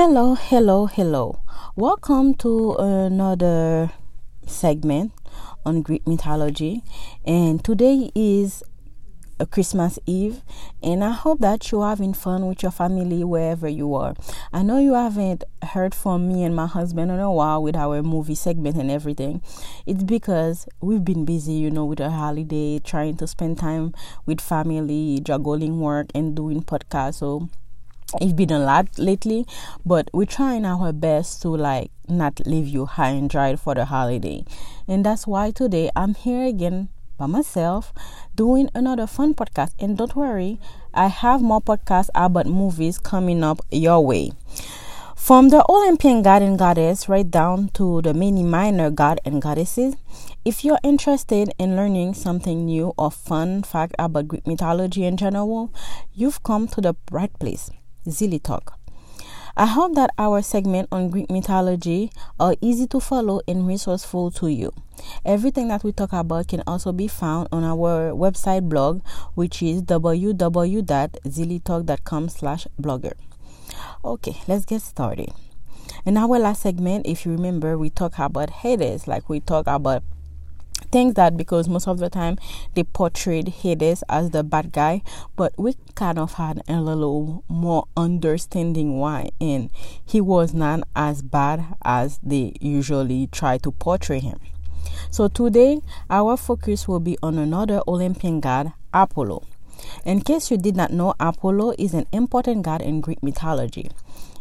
Hello, hello, hello. Welcome to another segment on Greek mythology. And today is a Christmas Eve, and I hope that you're having fun with your family wherever you are. I know you haven't heard from me and my husband in a while with our movie segment and everything. It's because we've been busy, you know, with a holiday, trying to spend time with family, juggling work, and doing podcasts. So it's been a lot lately, but we're trying our best to like not leave you high and dry for the holiday. And that's why today I'm here again by myself doing another fun podcast. And don't worry, I have more podcasts about movies coming up your way. From the Olympian god and goddess right down to the many minor god and goddesses, if you're interested in learning something new or fun fact about Greek mythology in general, you've come to the right place. Zilly Talk. I hope that our segment on Greek mythology are easy to follow and resourceful to you. Everything that we talk about can also be found on our website blog, which is www.zillytalk.com slash blogger. Okay, let's get started. In our last segment, if you remember, we talked about Hades, like we talked about think that because most of the time they portrayed Hades as the bad guy, but we kind of had a little more understanding why, and he was not as bad as they usually try to portray him. So today, our focus will be on another Olympian god, Apollo. In case you did not know, Apollo is an important god in Greek mythology.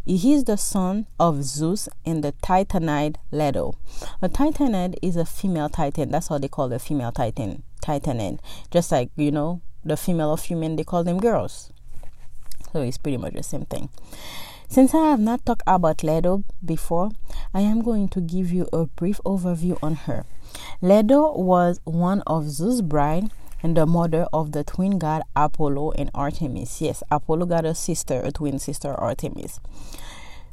He is the son of Zeus and the Titanide Leto. A Titanide is a female titan. That's how they call the female titan, Titanide. Just like, you know, the female of human, they call them girls. So it's pretty much the same thing. Since I have not talked about Leto before, I am going to give you a brief overview on her. Leto was one of Zeus' bride and the mother of the twin god Apollo and Artemis. Yes, Apollo got a sister, a twin sister Artemis.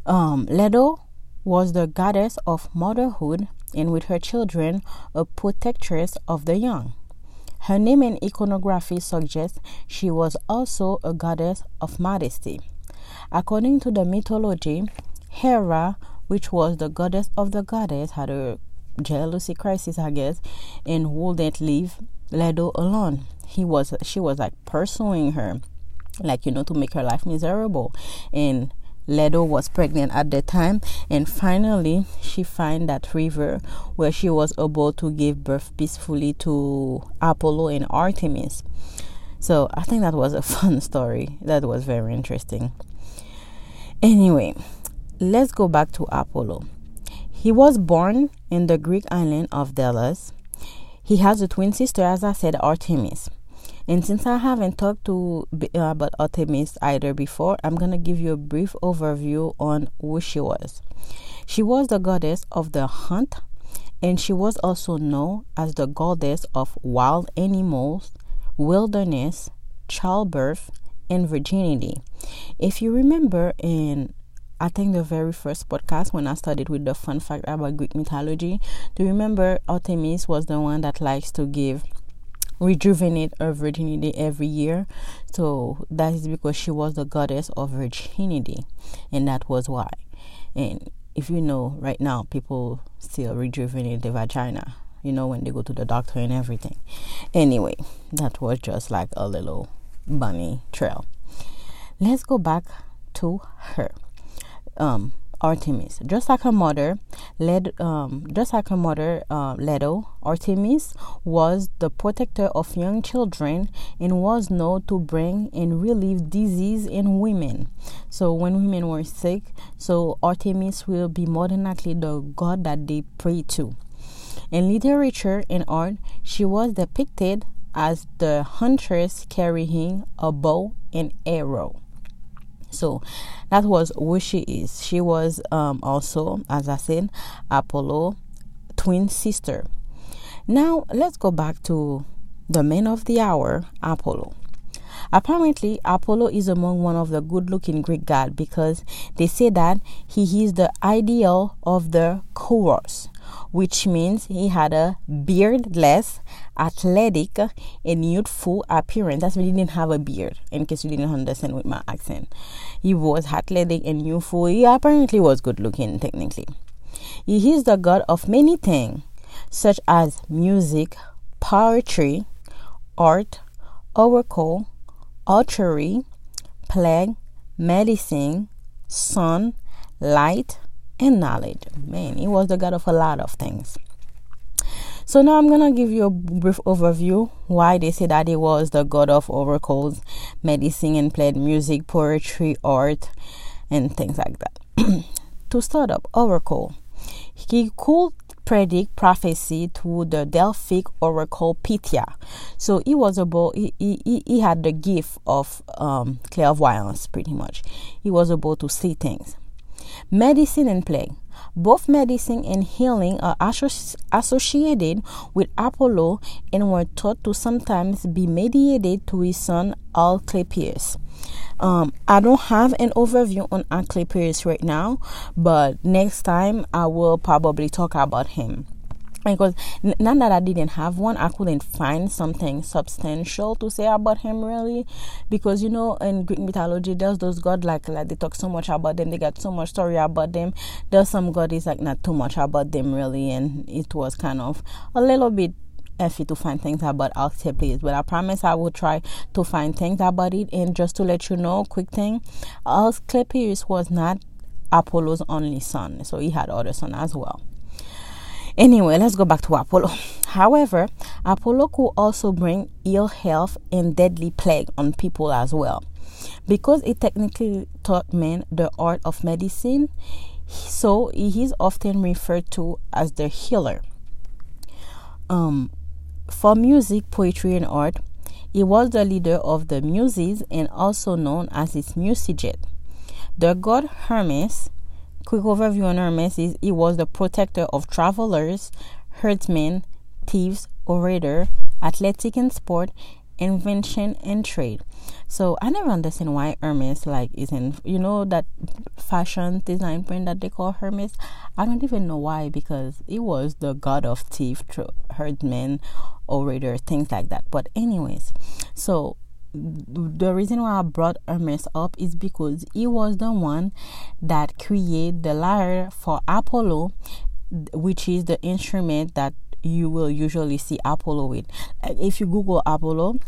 Um, Leto was the goddess of motherhood and with her children a protectress of the young. Her name and iconography suggests she was also a goddess of modesty. According to the mythology, Hera, which was the goddess of the goddess, had a jealousy crisis, I guess, and wouldn't leave Leto alone. He was she was like pursuing her, like you know, to make her life miserable. And Leto was pregnant at the time, and finally she found that river where she was able to give birth peacefully to Apollo and Artemis. So I think that was a fun story. That was very interesting. Anyway, let's go back to Apollo. He was born in the Greek island of Delos he has a twin sister, as I said, Artemis. And since I haven't talked to uh, about Artemis either before, I'm gonna give you a brief overview on who she was. She was the goddess of the hunt, and she was also known as the goddess of wild animals, wilderness, childbirth, and virginity. If you remember in I think the very first podcast when I started with the fun fact about Greek mythology, do you remember Artemis was the one that likes to give rejuvenate her virginity every year? So that is because she was the goddess of virginity, and that was why. And if you know, right now people still rejuvenate the vagina, you know, when they go to the doctor and everything. Anyway, that was just like a little bunny trail. Let's go back to her um, Artemis. Just like her mother, led um, just like her mother, uh, Leto, Artemis was the protector of young children and was known to bring and relieve disease in women. So when women were sick, so Artemis will be more than likely the god that they pray to. In literature and art, she was depicted as the huntress carrying a bow and arrow. So that was who she is. She was um, also, as I said, Apollo twin sister. Now let's go back to the man of the hour, Apollo. Apparently, Apollo is among one of the good looking Greek gods because they say that he is the ideal of the kouros. Which means he had a beardless, athletic, and youthful appearance. That's why he didn't have a beard, in case you didn't understand with my accent. He was athletic and youthful. He apparently was good looking, technically. He is the god of many things, such as music, poetry, art, oracle, archery, plague, medicine, sun, light, and knowledge. Man, he was the God of a lot of things. So now I'm gonna give you a brief overview why they say that he was the god of oracles, medicine, and played music, poetry, art, and things like that. to start up, oracle. He could predict prophecy through the Delphic oracle Pythia. So he was able, he, he, he had the gift of um, clairvoyance pretty much. He was able to see things. Medicine and plague. Both medicine and healing are associated with Apollo and were thought to sometimes be mediated to his son Asclepius. Um, I don't have an overview on Asclepius right now, but next time I will probably talk about him because not that I didn't have one, I couldn't find something substantial to say about him really, because you know in Greek mythology there's those god like like they talk so much about them, they got so much story about them. There's some god is like not too much about them really, and it was kind of a little bit effy to find things about Asclepius, but I promise I will try to find things about it. And just to let you know, quick thing, Asclepius was not Apollo's only son, so he had other son as well. Anyway, let's go back to Apollo. However, Apollo could also bring ill health and deadly plague on people as well. Because he technically taught men the art of medicine, so he is often referred to as the healer. Um, for music, poetry, and art, he was the leader of the Muses and also known as its Musaget. The god Hermes Quick overview on Hermes is was the protector of travelers, herdsmen, thieves, orator, athletic and sport, invention and trade. So I never understand why Hermes like isn't you know that fashion design brand that they call Hermes. I don't even know why because it was the god of thief, herdsmen, orator, things like that. But anyways, so the reason why I brought Hermes up is because he was the one that created the lyre for Apollo, which is the instrument that you will usually see Apollo with. Uh, if you Google Apollo,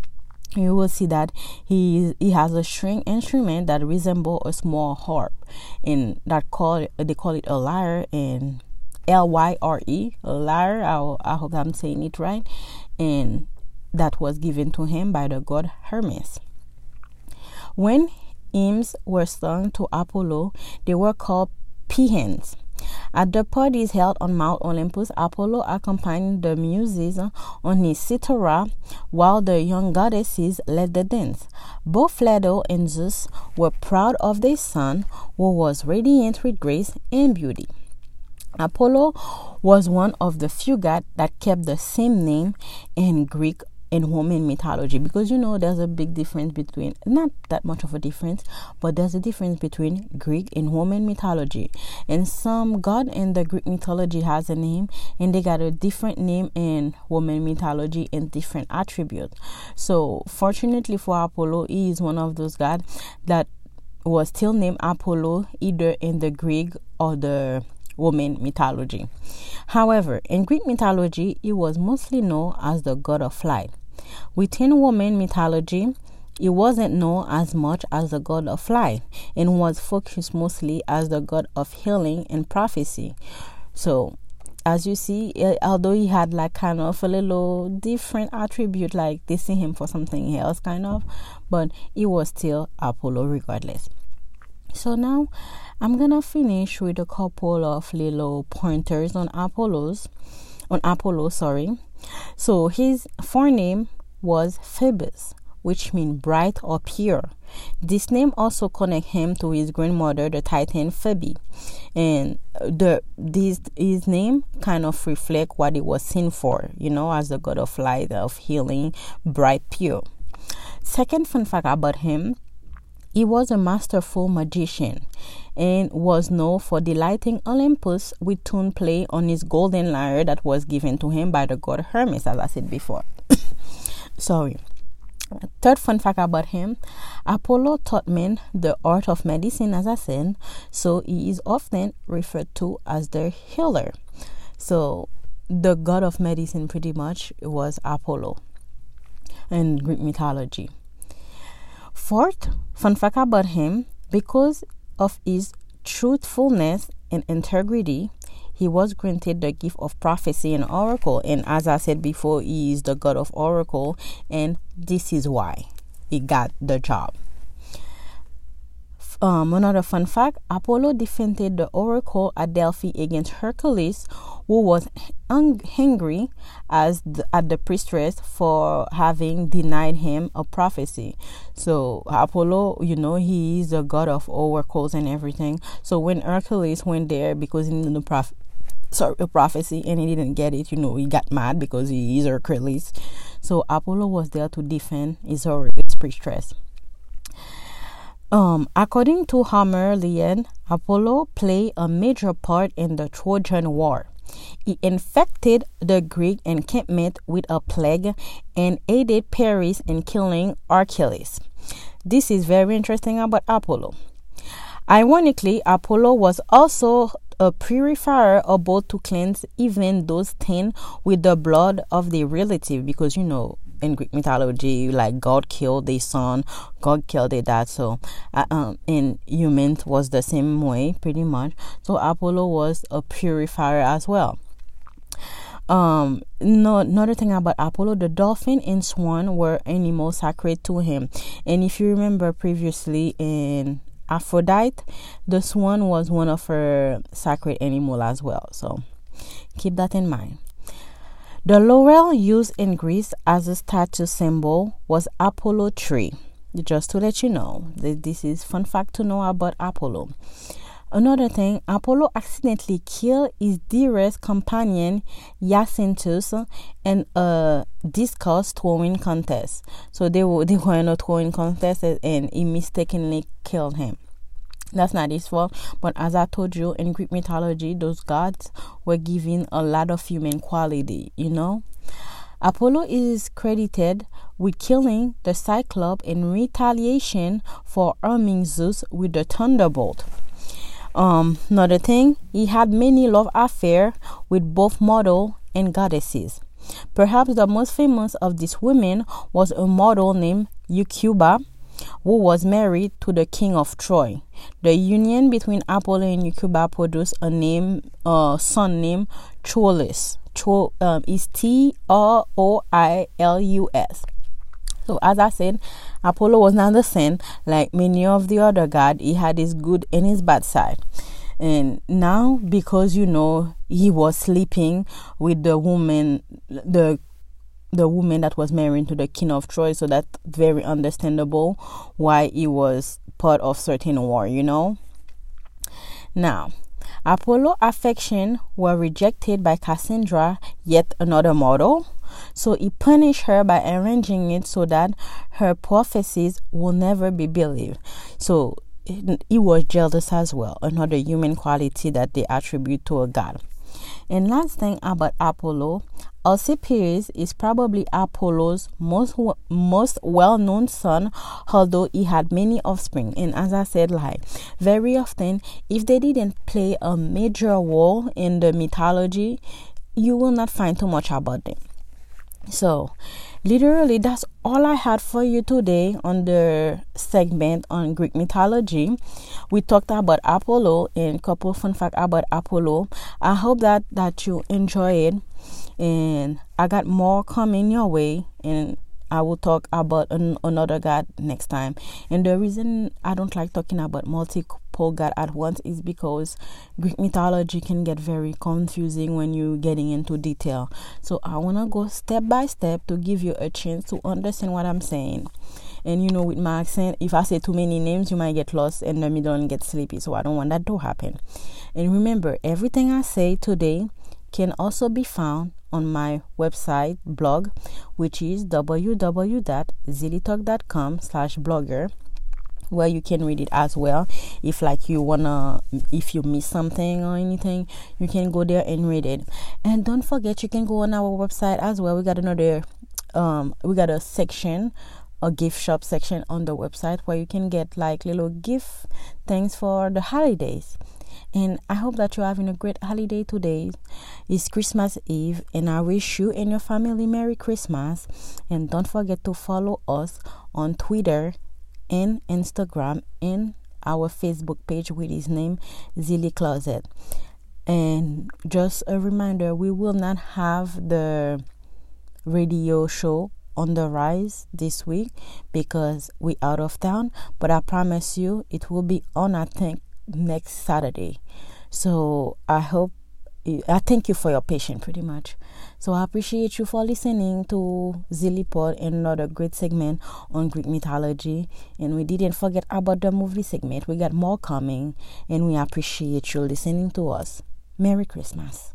you will see that he he has a string instrument that resembles a small harp, and that call they call it a lyre and L Y R E lyre. I, I hope I'm saying it right, and that was given to him by the god Hermes. When hymns were sung to Apollo, they were called paeans. At the parties held on Mount Olympus, Apollo accompanied the Muses on his cithara, while the young goddesses led the dance. Both Leto and Zeus were proud of their son, who was radiant with grace and beauty. Apollo was one of the few gods that kept the same name in Greek in Roman mythology because you know there's a big difference between not that much of a difference, but there's a difference between Greek and Roman mythology. And some god in the Greek mythology has a name, and they got a different name in Roman mythology and different attributes. So fortunately for Apollo, he is one of those gods that was still named Apollo either in the Greek or the Roman mythology. However, in Greek mythology, he was mostly known as the god of flight. Within Roman mythology, he wasn't known as much as the god of flight and was focused mostly as the god of healing and prophecy. So, as you see, eh, although he had like kind of a little different attribute, like they see him for something else, kind of, but he was still Apollo regardless. So now I'm gonna finish with a couple of little pointers on Apollo's on Apollo, sorry. So his forename was Phoebus, which means bright or pure. This name also connects him to his grandmother, the Titan Phoebe, and uh, the this his name kind of reflect what he was seen for, you know, as the god of light, of healing, bright, pure. Second fun fact about him he was a masterful magician and was known for delighting Olympus with tune play on his golden lyre that was given to him by the god Hermes, as I said before. Sorry. Third fun fact about him Apollo taught men the art of medicine, as I said, so he is often referred to as their healer. So, the god of medicine pretty much was Apollo in Greek mythology. Fourth, fun fact about him because of his truthfulness and integrity, he was granted the gift of prophecy and oracle. And as I said before, he is the god of oracle, and this is why he got the job. Um, another fun fact Apollo defended the oracle at Delphi against Hercules, who was angry as the, at the priestess for having denied him a prophecy. So Apollo, you know, he is the god of oracles and everything. So when Hercules went there because he knew the prof- sorry, a prophecy and he didn't get it, you know, he got mad because he is Hercules. So Apollo was there to defend his, his priestess. Um, according to Homer Lyon, Apollo played a major part in the Trojan War. He infected the Greek encampment with a plague and aided Paris in killing Achilles. This is very interesting about Apollo. Ironically, Apollo was also a purifier able to cleanse even those stained with the blood of the relative because you know in Greek mythology, like God killed their son, God killed their dad. So, uh, um, in humans was the same way, pretty much. So Apollo was a purifier as well. Um, no, another thing about Apollo, the dolphin and swan were animals sacred to him. And if you remember previously in Aphrodite, the swan was one of her sacred animal as well. So keep that in mind. The laurel used in Greece as a status symbol was Apollo tree. Just to let you know, this is fun fact to know about Apollo. Another thing, Apollo accidentally killed his dearest companion Jacinthus in a discus throwing contest. So they were they were in a throwing contest and he mistakenly killed him. That's not his fault. But as I told you, in Greek mythology, those gods were given a lot of human quality, you know? Apollo is credited with killing the Cyclops in retaliation for arming Zeus with the thunderbolt. Um, another thing, he had many love affairs with both model and goddesses. Perhaps the most famous of these women was a model named Hecuba, who was married to the king of Troy. The union between Apollo and Hecuba produced a name, a son named Troilus. Tro, um, is T R O I L U S. So as I said, Apollo was not the same like many of the other gods. He had his good and his bad side. And now, because you know he was sleeping with the woman, the the woman that was married to the king of Troy, so that's very understandable why he was part of certain war, you know. Now, Apollo affection were rejected by Cassandra, yet another model. So he punished her by arranging it so that her prophecies will never be believed. So he was jealous as well, another human quality that they attribute to a god. And last thing about Apollo, Alcibiades is probably Apollo's most most well-known son, although he had many offspring. And as I said, like very often, if they didn't play a major role in the mythology, you will not find too much about them. So, literally, that's all I had for you today on the segment on Greek mythology. We talked about Apollo and couple fun fact about Apollo. I hope that that you enjoy it and I got more coming your way and I will talk about an, another God next time. And the reason I don't like talking about multiple God at once is because Greek mythology can get very confusing when you're getting into detail. So I want to go step by step to give you a chance to understand what I'm saying. And you know, with my accent, if I say too many names, you might get lost in the middle and get sleepy. So I don't want that to happen. And remember, everything I say today can also be found on my website blog which is www.zillytalk.com slash blogger where you can read it as well. If like you wanna if you miss something or anything you can go there and read it. And don't forget you can go on our website as well. We got another um we got a section a gift shop section on the website where you can get like little gift things for the holidays and I hope that you're having a great holiday today. It's Christmas Eve, and I wish you and your family Merry Christmas. And don't forget to follow us on Twitter and Instagram and our Facebook page with his name, Zilly Closet. And just a reminder, we will not have the radio show on the rise this week because we out of town but i promise you it will be on i think next Saturday. So I hope I thank you for your patience pretty much. So I appreciate you for listening to Zillipod another great segment on Greek mythology. And we didn't forget about the movie segment. We got more coming and we appreciate you listening to us. Merry Christmas.